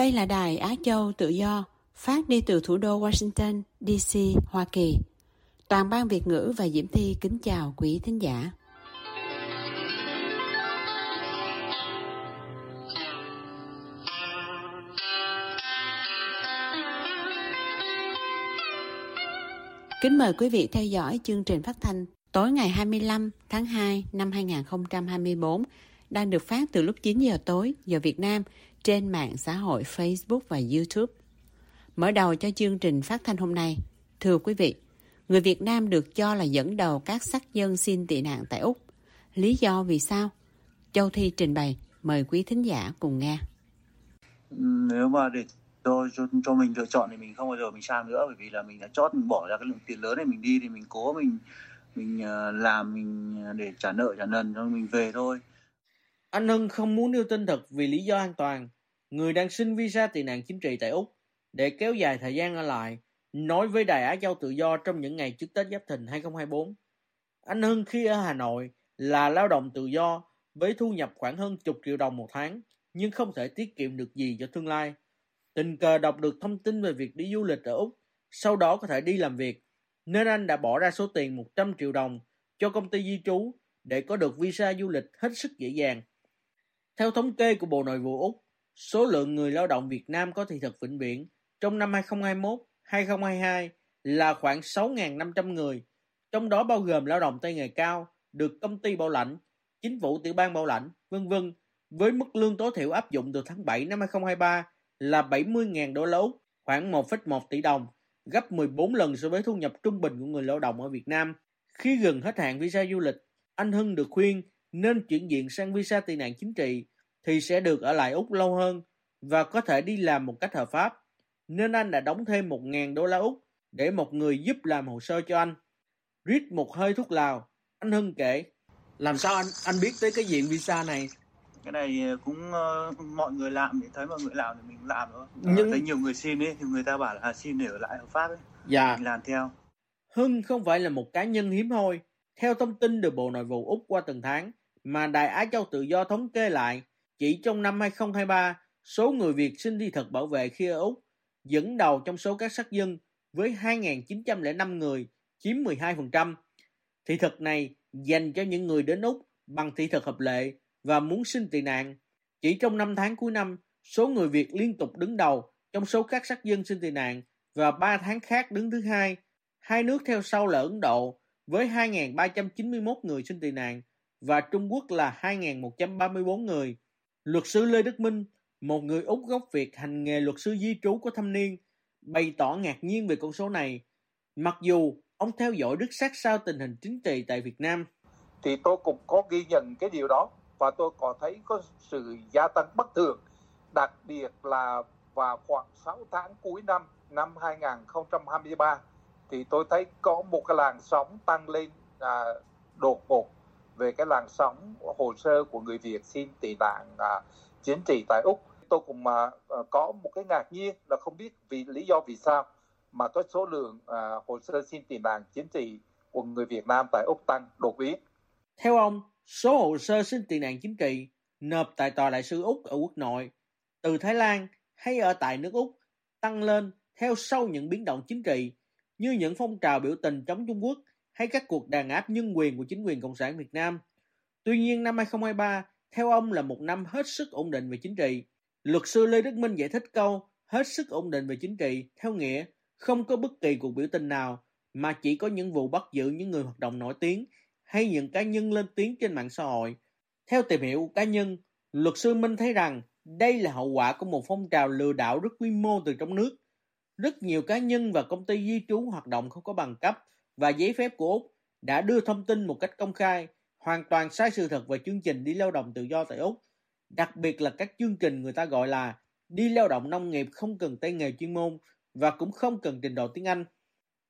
Đây là đài Á Châu Tự Do, phát đi từ thủ đô Washington, D.C., Hoa Kỳ. Toàn ban Việt ngữ và Diễm Thi kính chào quý thính giả. Kính mời quý vị theo dõi chương trình phát thanh tối ngày 25 tháng 2 năm 2024 đang được phát từ lúc 9 giờ tối giờ Việt Nam trên mạng xã hội Facebook và YouTube. Mở đầu cho chương trình phát thanh hôm nay, thưa quý vị, người Việt Nam được cho là dẫn đầu các sắc dân xin tị nạn tại Úc. Lý do vì sao? Châu Thi trình bày, mời quý thính giả cùng nghe. Nếu mà để cho, cho cho mình lựa chọn thì mình không bao giờ mình sang nữa bởi vì là mình đã chót mình bỏ ra cái lượng tiền lớn này mình đi thì mình cố mình mình ờ, làm mình ờ, để trả nợ trả nần cho mình về thôi anh Hưng không muốn nêu tên thật vì lý do an toàn. Người đang xin visa tị nạn chính trị tại Úc để kéo dài thời gian ở lại, nói với Đài Á Châu Tự Do trong những ngày trước Tết Giáp Thìn 2024. Anh Hưng khi ở Hà Nội là lao động tự do với thu nhập khoảng hơn chục triệu đồng một tháng, nhưng không thể tiết kiệm được gì cho tương lai. Tình cờ đọc được thông tin về việc đi du lịch ở Úc, sau đó có thể đi làm việc, nên anh đã bỏ ra số tiền 100 triệu đồng cho công ty di trú để có được visa du lịch hết sức dễ dàng. Theo thống kê của Bộ Nội vụ Úc, số lượng người lao động Việt Nam có thị thực vĩnh viễn trong năm 2021-2022 là khoảng 6.500 người, trong đó bao gồm lao động tay nghề cao, được công ty bảo lãnh, chính phủ tiểu bang bảo lãnh, vân vân, với mức lương tối thiểu áp dụng từ tháng 7 năm 2023 là 70.000 đô la Úc, khoảng 1,1 tỷ đồng, gấp 14 lần so với thu nhập trung bình của người lao động ở Việt Nam. Khi gần hết hạn visa du lịch, anh Hưng được khuyên nên chuyển diện sang visa tị nạn chính trị thì sẽ được ở lại Úc lâu hơn và có thể đi làm một cách hợp pháp. Nên anh đã đóng thêm 1.000 đô la Úc để một người giúp làm hồ sơ cho anh. Rít một hơi thuốc lào, anh Hưng kể. Làm sao anh anh biết tới cái diện visa này? cái này cũng ờ, mọi người làm thì thấy mọi người làm thì mình làm thôi Nhưng- Nhưng... thấy nhiều người xin ấy thì người ta bảo là xin để ở lại hợp pháp ấy Dạ, mình làm theo Hưng không phải là một cá nhân hiếm hoi. Theo thông tin từ Bộ Nội vụ Úc qua từng tháng mà Đài Á Châu Tự Do thống kê lại, chỉ trong năm 2023, số người Việt xin thị thực bảo vệ khi ở Úc dẫn đầu trong số các sắc dân với 2.905 người, chiếm 12%. Thị thực này dành cho những người đến Úc bằng thị thực hợp lệ và muốn xin tị nạn. Chỉ trong 5 tháng cuối năm, số người Việt liên tục đứng đầu trong số các sắc dân xin tị nạn và 3 tháng khác đứng thứ hai. Hai nước theo sau là Ấn Độ với 2.391 người xin tị nạn và Trung Quốc là 2.134 người. Luật sư Lê Đức Minh, một người Úc gốc Việt hành nghề luật sư di trú có thâm niên, bày tỏ ngạc nhiên về con số này. Mặc dù ông theo dõi rất sát sao tình hình chính trị tại Việt Nam. thì tôi cũng có ghi nhận cái điều đó và tôi có thấy có sự gia tăng bất thường đặc biệt là vào khoảng 6 tháng cuối năm năm 2023 thì tôi thấy có một cái làn sóng tăng lên à, đột ngột về cái làn sóng hồ sơ của người Việt xin tị nạn à, chính trị tại Úc. Tôi cũng mà à, có một cái ngạc nhiên là không biết vì lý do vì sao mà có số lượng à, hồ sơ xin tị nạn chính trị của người Việt Nam tại Úc tăng đột biến. Theo ông, số hồ sơ xin tị nạn chính trị nộp tại tòa đại sứ Úc ở quốc nội từ Thái Lan hay ở tại nước Úc tăng lên theo sau những biến động chính trị như những phong trào biểu tình chống Trung Quốc hay các cuộc đàn áp nhân quyền của chính quyền Cộng sản Việt Nam. Tuy nhiên năm 2023 theo ông là một năm hết sức ổn định về chính trị. Luật sư Lê Đức Minh giải thích câu hết sức ổn định về chính trị theo nghĩa không có bất kỳ cuộc biểu tình nào mà chỉ có những vụ bắt giữ những người hoạt động nổi tiếng hay những cá nhân lên tiếng trên mạng xã hội. Theo tìm hiểu của cá nhân, luật sư Minh thấy rằng đây là hậu quả của một phong trào lừa đảo rất quy mô từ trong nước. Rất nhiều cá nhân và công ty di trú hoạt động không có bằng cấp và giấy phép của Úc đã đưa thông tin một cách công khai hoàn toàn sai sự thật về chương trình đi lao động tự do tại Úc, đặc biệt là các chương trình người ta gọi là đi lao động nông nghiệp không cần tay nghề chuyên môn và cũng không cần trình độ tiếng Anh.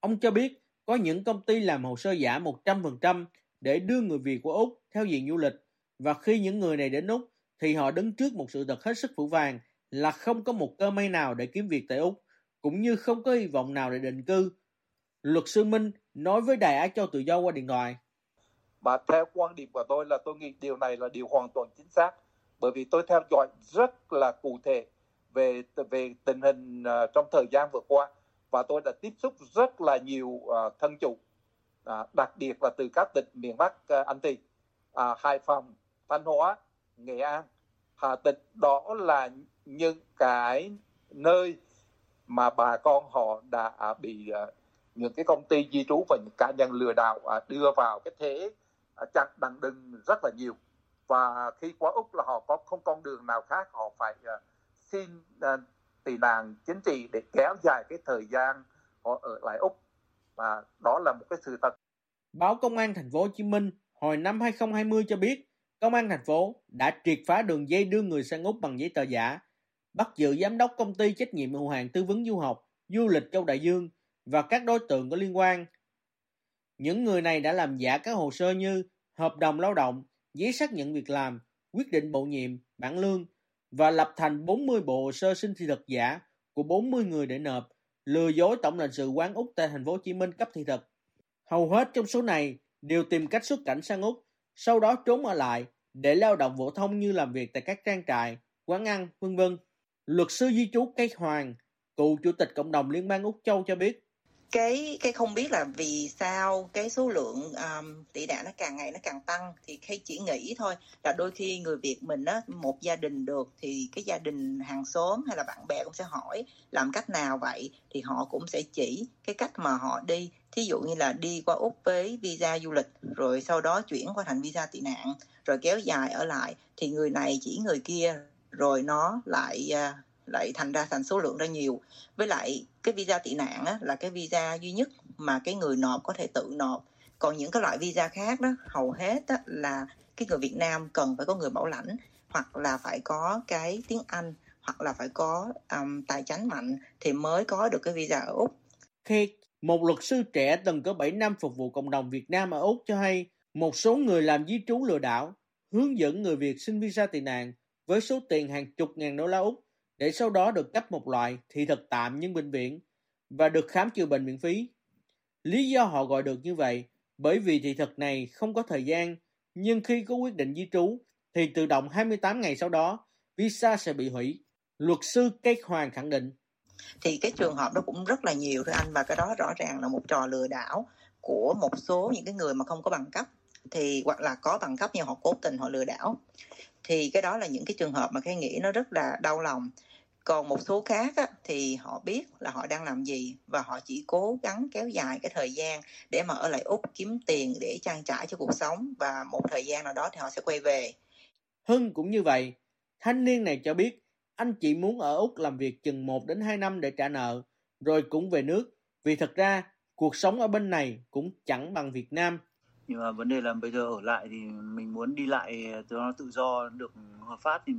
Ông cho biết có những công ty làm hồ sơ giả 100% để đưa người Việt qua Úc theo diện du lịch và khi những người này đến Úc thì họ đứng trước một sự thật hết sức phủ vàng là không có một cơ may nào để kiếm việc tại Úc cũng như không có hy vọng nào để định cư. Luật sư Minh nói với Đài Á Châu Tự Do qua điện thoại. Mà theo quan điểm của tôi là tôi nghĩ điều này là điều hoàn toàn chính xác bởi vì tôi theo dõi rất là cụ thể về về tình hình uh, trong thời gian vừa qua và tôi đã tiếp xúc rất là nhiều uh, thân chủ uh, đặc biệt là từ các tỉnh miền Bắc uh, anh Tỳ, uh, Hải Phòng, Thanh Hóa, Nghệ An, Hà Tĩnh đó là những cái nơi mà bà con họ đã bị uh, những cái công ty di trú và những cá nhân lừa đảo à, đưa vào cái thế à, chặt đằng đừng rất là nhiều. Và khi qua úc là họ có không con đường nào khác họ phải à, xin à, tị nạn chính trị để kéo dài cái thời gian họ ở lại úc. Và đó là một cái sự thật. Báo công an thành phố hồ chí minh hồi năm 2020 cho biết công an thành phố đã triệt phá đường dây đưa người sang úc bằng giấy tờ giả bắt giữ giám đốc công ty trách nhiệm hữu hạn tư vấn du học du lịch châu đại dương và các đối tượng có liên quan những người này đã làm giả các hồ sơ như hợp đồng lao động giấy xác nhận việc làm, quyết định bổ nhiệm, bản lương và lập thành 40 bộ hồ sơ xin thị thực giả của 40 người để nộp, lừa dối tổng lãnh sự quán Úc tại thành phố Hồ Chí Minh cấp thị thực. Hầu hết trong số này đều tìm cách xuất cảnh sang Úc, sau đó trốn ở lại để lao động phổ thông như làm việc tại các trang trại, quán ăn, vân vân. Luật sư di trú Cây Hoàng, cựu chủ tịch cộng đồng Liên bang Úc Châu cho biết cái cái không biết là vì sao cái số lượng um, tỷ đạn nó càng ngày nó càng tăng thì khi chỉ nghĩ thôi. Là đôi khi người Việt mình á một gia đình được thì cái gia đình hàng xóm hay là bạn bè cũng sẽ hỏi làm cách nào vậy thì họ cũng sẽ chỉ cái cách mà họ đi. Thí dụ như là đi qua úc với visa du lịch rồi sau đó chuyển qua thành visa tị nạn rồi kéo dài ở lại thì người này chỉ người kia rồi nó lại uh, lại thành ra thành số lượng ra nhiều. Với lại cái visa tị nạn á, là cái visa duy nhất mà cái người nộp có thể tự nộp còn những cái loại visa khác đó hầu hết á, là cái người Việt Nam cần phải có người bảo lãnh hoặc là phải có cái tiếng Anh hoặc là phải có um, tài chính mạnh thì mới có được cái visa ở Úc. khi một luật sư trẻ từng có 7 năm phục vụ cộng đồng Việt Nam ở Úc cho hay một số người làm di trú lừa đảo hướng dẫn người Việt xin visa tị nạn với số tiền hàng chục ngàn đô la Úc để sau đó được cấp một loại thị thực tạm nhưng bệnh viện và được khám chữa bệnh miễn phí. Lý do họ gọi được như vậy bởi vì thị thực này không có thời gian, nhưng khi có quyết định di trú thì tự động 28 ngày sau đó visa sẽ bị hủy. Luật sư Kate Hoàng khẳng định. Thì cái trường hợp đó cũng rất là nhiều thưa anh và cái đó rõ ràng là một trò lừa đảo của một số những cái người mà không có bằng cấp thì hoặc là có bằng cấp nhưng họ cố tình họ lừa đảo thì cái đó là những cái trường hợp mà cái nghĩ nó rất là đau lòng còn một số khác á, thì họ biết là họ đang làm gì và họ chỉ cố gắng kéo dài cái thời gian để mà ở lại úc kiếm tiền để trang trải cho cuộc sống và một thời gian nào đó thì họ sẽ quay về. Hưng cũng như vậy thanh niên này cho biết anh chỉ muốn ở úc làm việc chừng 1 đến 2 năm để trả nợ rồi cũng về nước. Vì thật ra cuộc sống ở bên này cũng chẳng bằng Việt Nam. Nhưng mà vấn đề là bây giờ ở lại thì mình muốn đi lại cho nó tự do được hợp pháp thì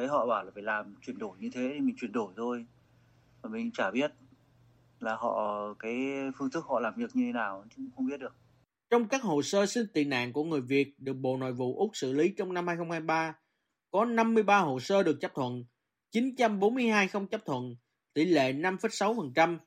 thấy họ bảo là phải làm chuyển đổi như thế thì mình chuyển đổi thôi và mình chả biết là họ cái phương thức họ làm việc như thế nào chứ không biết được trong các hồ sơ xin tị nạn của người Việt được Bộ Nội vụ Úc xử lý trong năm 2023, có 53 hồ sơ được chấp thuận, 942 không chấp thuận, tỷ lệ 5,6%.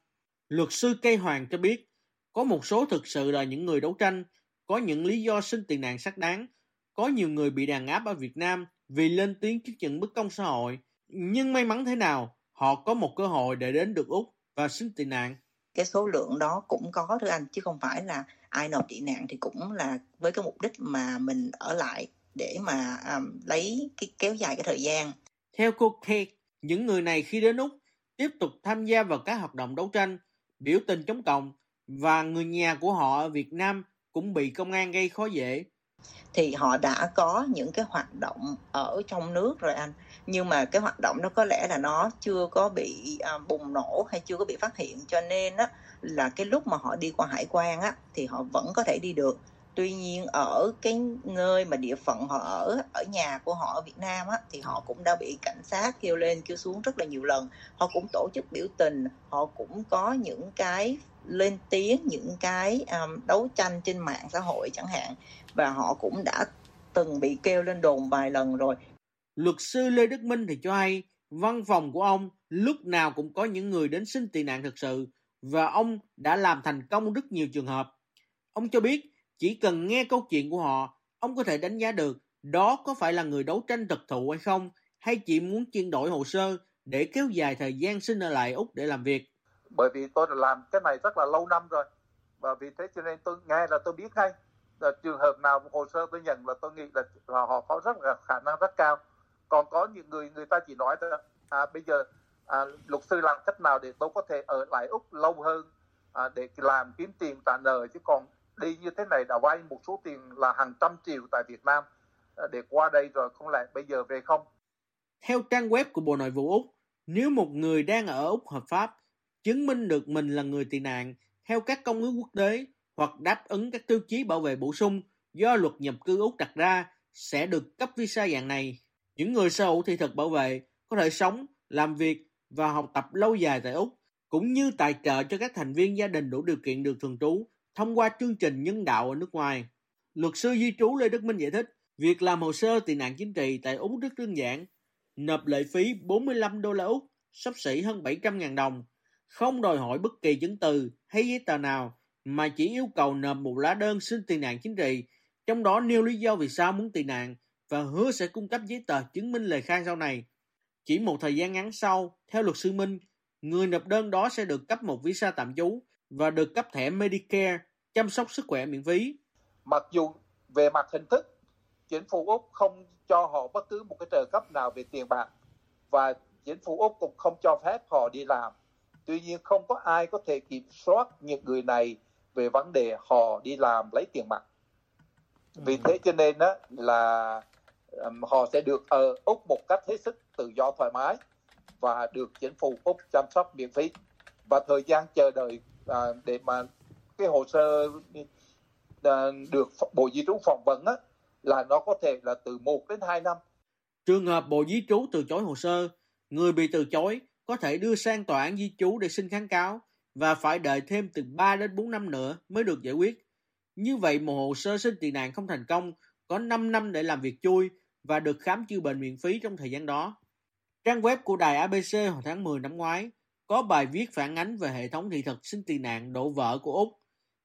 Luật sư Cây Hoàng cho biết, có một số thực sự là những người đấu tranh, có những lý do xin tị nạn xác đáng, có nhiều người bị đàn áp ở Việt Nam vì lên tiếng trước những bất công xã hội. Nhưng may mắn thế nào, họ có một cơ hội để đến được Úc và xin tị nạn. Cái số lượng đó cũng có thưa anh, chứ không phải là ai nộp tị nạn thì cũng là với cái mục đích mà mình ở lại để mà um, lấy cái kéo dài cái thời gian. Theo cô Kate, những người này khi đến Úc tiếp tục tham gia vào các hoạt động đấu tranh, biểu tình chống cộng và người nhà của họ ở Việt Nam cũng bị công an gây khó dễ thì họ đã có những cái hoạt động ở trong nước rồi anh. Nhưng mà cái hoạt động đó có lẽ là nó chưa có bị à, bùng nổ hay chưa có bị phát hiện. Cho nên á là cái lúc mà họ đi qua hải quan á thì họ vẫn có thể đi được tuy nhiên ở cái nơi mà địa phận họ ở ở nhà của họ ở Việt Nam á thì họ cũng đã bị cảnh sát kêu lên kêu xuống rất là nhiều lần họ cũng tổ chức biểu tình họ cũng có những cái lên tiếng những cái um, đấu tranh trên mạng xã hội chẳng hạn và họ cũng đã từng bị kêu lên đồn vài lần rồi luật sư Lê Đức Minh thì cho hay văn phòng của ông lúc nào cũng có những người đến xin tị nạn thực sự và ông đã làm thành công rất nhiều trường hợp. Ông cho biết chỉ cần nghe câu chuyện của họ, ông có thể đánh giá được đó có phải là người đấu tranh thực thụ hay không, hay chỉ muốn chuyển đổi hồ sơ để kéo dài thời gian xin ở lại Úc để làm việc. Bởi vì tôi đã làm cái này rất là lâu năm rồi, và vì thế cho nên tôi nghe là tôi biết ngay là trường hợp nào hồ sơ tôi nhận là tôi nghĩ là, là họ có rất là khả năng rất cao. Còn có những người người ta chỉ nói là à, bây giờ à, luật sư làm cách nào để tôi có thể ở lại úc lâu hơn à, để làm kiếm tiền trả nợ chứ còn đi như thế này đã vay một số tiền là hàng trăm triệu tại Việt Nam à, để qua đây rồi không lẽ bây giờ về không theo trang web của Bộ Nội vụ Úc nếu một người đang ở Úc hợp pháp chứng minh được mình là người tị nạn theo các công ước quốc tế hoặc đáp ứng các tiêu chí bảo vệ bổ sung do luật nhập cư Úc đặt ra sẽ được cấp visa dạng này. Những người sở hữu thị thực bảo vệ có thể sống, làm việc và học tập lâu dài tại Úc, cũng như tài trợ cho các thành viên gia đình đủ điều kiện được thường trú thông qua chương trình nhân đạo ở nước ngoài. Luật sư di trú Lê Đức Minh giải thích, việc làm hồ sơ tị nạn chính trị tại Úc rất đơn giản, nộp lệ phí 45 đô la Úc, sắp xỉ hơn 700 ngàn đồng, không đòi hỏi bất kỳ chứng từ hay giấy tờ nào, mà chỉ yêu cầu nộp một lá đơn xin tị nạn chính trị, trong đó nêu lý do vì sao muốn tị nạn và hứa sẽ cung cấp giấy tờ chứng minh lời khai sau này. Chỉ một thời gian ngắn sau, theo luật sư Minh, người nộp đơn đó sẽ được cấp một visa tạm trú và được cấp thẻ Medicare chăm sóc sức khỏe miễn phí. Mặc dù về mặt hình thức, chính phủ Úc không cho họ bất cứ một cái trợ cấp nào về tiền bạc và chính phủ Úc cũng không cho phép họ đi làm. Tuy nhiên không có ai có thể kiểm soát những người này về vấn đề họ đi làm lấy tiền mặt. Vì thế cho nên đó là họ sẽ được ở Úc một cách hết sức tự do thoải mái và được chính phủ Úc chăm sóc miễn phí và thời gian chờ đợi à, để mà cái hồ sơ à, được Bộ Di trú phỏng vấn á, là nó có thể là từ 1 đến 2 năm. Trường hợp Bộ Di trú từ chối hồ sơ, người bị từ chối có thể đưa sang tòa án di trú để xin kháng cáo và phải đợi thêm từ 3 đến 4 năm nữa mới được giải quyết. Như vậy một hồ sơ xin tị nạn không thành công có 5 năm để làm việc chui và được khám chữa bệnh miễn phí trong thời gian đó. Trang web của đài ABC hồi tháng 10 năm ngoái có bài viết phản ánh về hệ thống thị thực xin tị nạn đổ vỡ của Úc.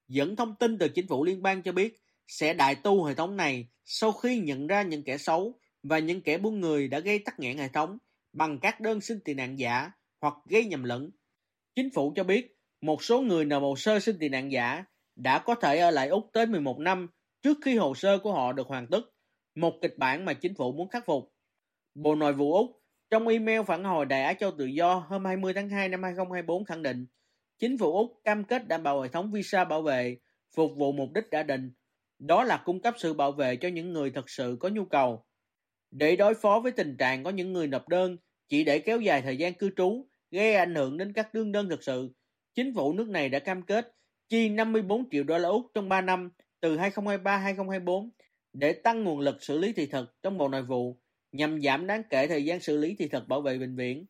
Dẫn thông tin từ chính phủ liên bang cho biết sẽ đại tu hệ thống này sau khi nhận ra những kẻ xấu và những kẻ buôn người đã gây tắc nghẽn hệ thống bằng các đơn xin tị nạn giả hoặc gây nhầm lẫn. Chính phủ cho biết một số người nộp hồ sơ xin tị nạn giả đã có thể ở lại Úc tới 11 năm trước khi hồ sơ của họ được hoàn tất, một kịch bản mà chính phủ muốn khắc phục. Bộ Nội vụ Úc trong email phản hồi đại Á Châu Tự Do hôm 20 tháng 2 năm 2024 khẳng định chính phủ Úc cam kết đảm bảo hệ thống visa bảo vệ phục vụ mục đích đã định, đó là cung cấp sự bảo vệ cho những người thật sự có nhu cầu. Để đối phó với tình trạng có những người nộp đơn chỉ để kéo dài thời gian cư trú, gây ảnh hưởng đến các đương đơn thực sự, chính phủ nước này đã cam kết chi 54 triệu đô la Úc trong 3 năm từ 2023-2024 để tăng nguồn lực xử lý thị thực trong Bộ Nội vụ nhằm giảm đáng kể thời gian xử lý thị thực bảo vệ bệnh viện.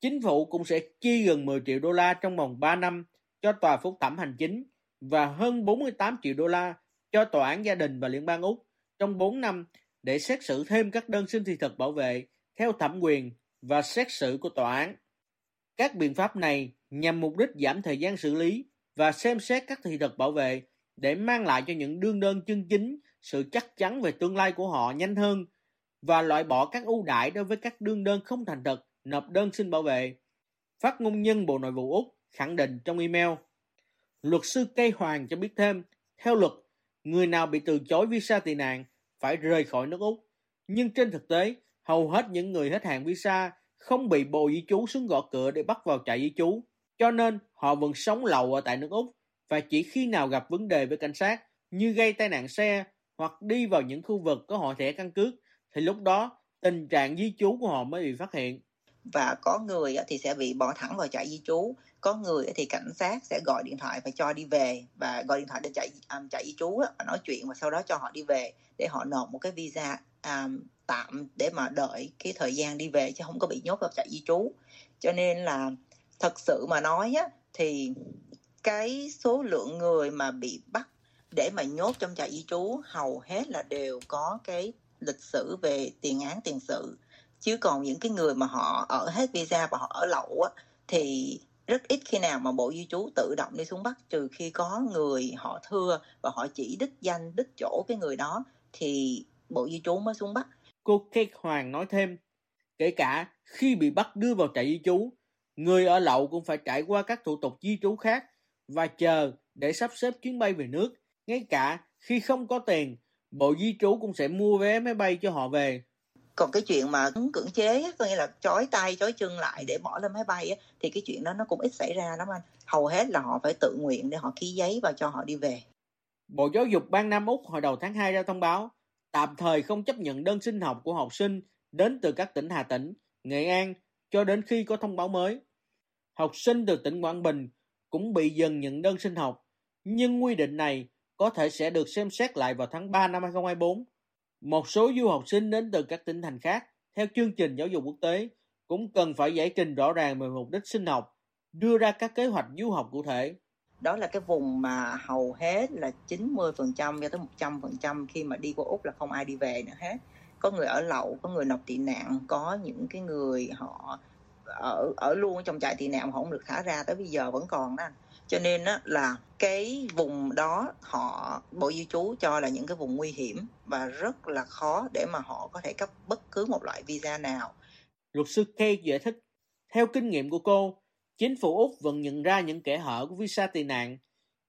Chính phủ cũng sẽ chi gần 10 triệu đô la trong vòng 3 năm cho tòa phúc thẩm hành chính và hơn 48 triệu đô la cho tòa án gia đình và liên bang Úc trong 4 năm để xét xử thêm các đơn xin thị thực bảo vệ theo thẩm quyền và xét xử của tòa án. Các biện pháp này nhằm mục đích giảm thời gian xử lý và xem xét các thị thực bảo vệ để mang lại cho những đương đơn chân chính sự chắc chắn về tương lai của họ nhanh hơn và loại bỏ các ưu đãi đối với các đương đơn không thành thật nộp đơn xin bảo vệ. Phát ngôn nhân Bộ Nội vụ Úc khẳng định trong email. Luật sư Cây Hoàng cho biết thêm, theo luật, người nào bị từ chối visa tị nạn phải rời khỏi nước Úc. Nhưng trên thực tế, hầu hết những người hết hạn visa không bị Bộ Di trú xuống gõ cửa để bắt vào trại di trú. Cho nên họ vẫn sống lậu ở tại nước Úc và chỉ khi nào gặp vấn đề với cảnh sát như gây tai nạn xe hoặc đi vào những khu vực có họ thẻ căn cước thì lúc đó tình trạng di trú của họ mới bị phát hiện. và có người thì sẽ bị bỏ thẳng vào trại di trú có người thì cảnh sát sẽ gọi điện thoại và cho đi về và gọi điện thoại đến trại um, trại di trú và nói chuyện và sau đó cho họ đi về để họ nộp một cái visa um, tạm để mà đợi cái thời gian đi về chứ không có bị nhốt vào trại di trú cho nên là thật sự mà nói á, thì cái số lượng người mà bị bắt để mà nhốt trong trại di trú hầu hết là đều có cái lịch sử về tiền án, tiền sự. Chứ còn những cái người mà họ ở hết visa và họ ở lậu á, thì rất ít khi nào mà bộ di trú tự động đi xuống bắt trừ khi có người họ thưa và họ chỉ đích danh, đích chỗ cái người đó, thì bộ di trú mới xuống bắt cô Kate Hoàng nói thêm, kể cả khi bị bắt đưa vào trại di trú, người ở lậu cũng phải trải qua các thủ tục di trú khác và chờ để sắp xếp chuyến bay về nước. Ngay cả khi không có tiền bộ di trú cũng sẽ mua vé máy bay cho họ về. Còn cái chuyện mà cưỡng chế có nghĩa là chói tay chói chân lại để bỏ lên máy bay thì cái chuyện đó nó cũng ít xảy ra lắm anh. Hầu hết là họ phải tự nguyện để họ ký giấy và cho họ đi về. Bộ Giáo dục bang Nam Úc hồi đầu tháng 2 ra thông báo tạm thời không chấp nhận đơn xin học của học sinh đến từ các tỉnh Hà Tĩnh, Nghệ An cho đến khi có thông báo mới. Học sinh từ tỉnh Quảng Bình cũng bị dừng nhận đơn xin học, nhưng quy định này có thể sẽ được xem xét lại vào tháng 3 năm 2024. Một số du học sinh đến từ các tỉnh thành khác theo chương trình giáo dục quốc tế cũng cần phải giải trình rõ ràng về mục đích sinh học, đưa ra các kế hoạch du học cụ thể. Đó là cái vùng mà hầu hết là 90% cho tới 100% khi mà đi qua Úc là không ai đi về nữa hết. Có người ở lậu, có người nộp tị nạn, có những cái người họ ở ở luôn trong trại tị nạn họ không được thả ra tới bây giờ vẫn còn đó anh cho nên á, là cái vùng đó họ bộ di trú cho là những cái vùng nguy hiểm và rất là khó để mà họ có thể cấp bất cứ một loại visa nào. Luật sư Kay giải thích, theo kinh nghiệm của cô, chính phủ Úc vẫn nhận ra những kẻ hở của visa tị nạn,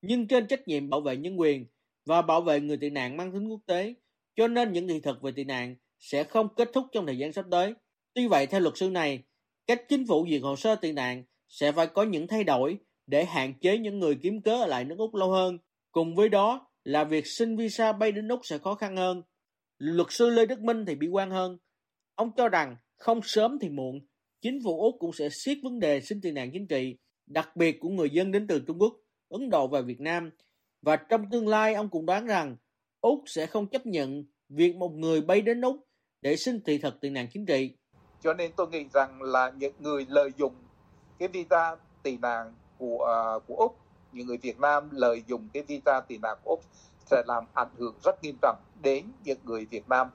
nhưng trên trách nhiệm bảo vệ nhân quyền và bảo vệ người tị nạn mang tính quốc tế, cho nên những thị thực về tị nạn sẽ không kết thúc trong thời gian sắp tới. Tuy vậy, theo luật sư này, cách chính phủ duyệt hồ sơ tị nạn sẽ phải có những thay đổi để hạn chế những người kiếm cớ ở lại nước Úc lâu hơn. Cùng với đó là việc xin visa bay đến Úc sẽ khó khăn hơn. Luật sư Lê Đức Minh thì bị quan hơn. Ông cho rằng không sớm thì muộn, chính phủ Úc cũng sẽ siết vấn đề xin tị nạn chính trị, đặc biệt của người dân đến từ Trung Quốc, Ấn Độ và Việt Nam. Và trong tương lai ông cũng đoán rằng Úc sẽ không chấp nhận việc một người bay đến Úc để xin thị thực tị nạn chính trị. Cho nên tôi nghĩ rằng là những người lợi dụng cái visa tị nạn của uh, của Úc những người Việt Nam lợi dụng cái visa tị nạn của Úc sẽ làm ảnh hưởng rất nghiêm trọng đến những người Việt Nam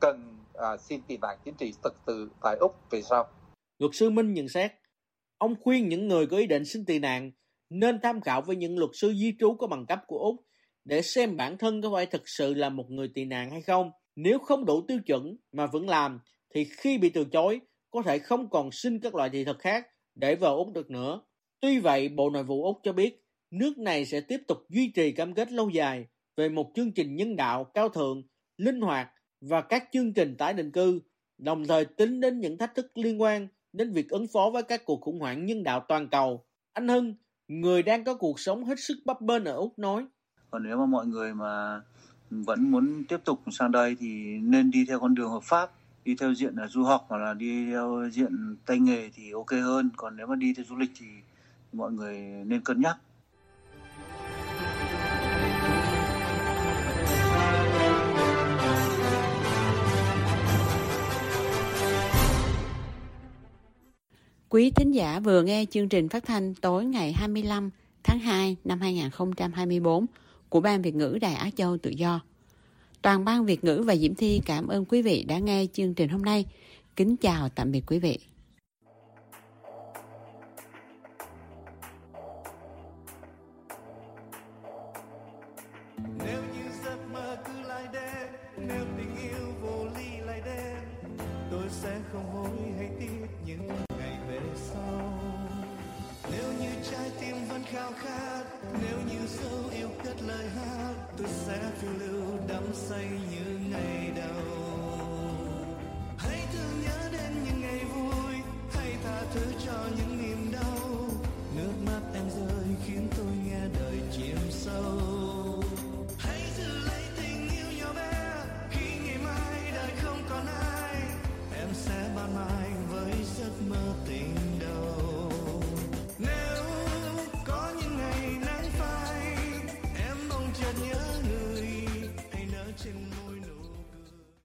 cần uh, xin tị nạn chính trị thực sự tại Úc về sau. Luật sư Minh nhận xét, ông khuyên những người có ý định xin tị nạn nên tham khảo với những luật sư di trú có bằng cấp của Úc để xem bản thân có phải thực sự là một người tị nạn hay không. Nếu không đủ tiêu chuẩn mà vẫn làm thì khi bị từ chối có thể không còn xin các loại thị thực khác để vào Úc được nữa. Tuy vậy, Bộ Nội vụ Úc cho biết nước này sẽ tiếp tục duy trì cam kết lâu dài về một chương trình nhân đạo cao thượng, linh hoạt và các chương trình tái định cư, đồng thời tính đến những thách thức liên quan đến việc ứng phó với các cuộc khủng hoảng nhân đạo toàn cầu. Anh Hưng, người đang có cuộc sống hết sức bấp bênh ở Úc nói. Còn nếu mà mọi người mà vẫn muốn tiếp tục sang đây thì nên đi theo con đường hợp pháp đi theo diện là du học hoặc là đi theo diện tay nghề thì ok hơn còn nếu mà đi theo du lịch thì mọi người nên cân nhắc Quý thính giả vừa nghe chương trình phát thanh tối ngày 25 tháng 2 năm 2024 của Ban Việt ngữ Đài Á Châu Tự Do. Toàn ban Việt ngữ và Diễm Thi cảm ơn quý vị đã nghe chương trình hôm nay. Kính chào tạm biệt quý vị. khao khát. Nếu như dấu yêu cất lời hát, tôi sẽ phiêu lưu đắm say như ngày đầu. Hãy thương nhớ đến những ngày vui, hãy tha thứ cho những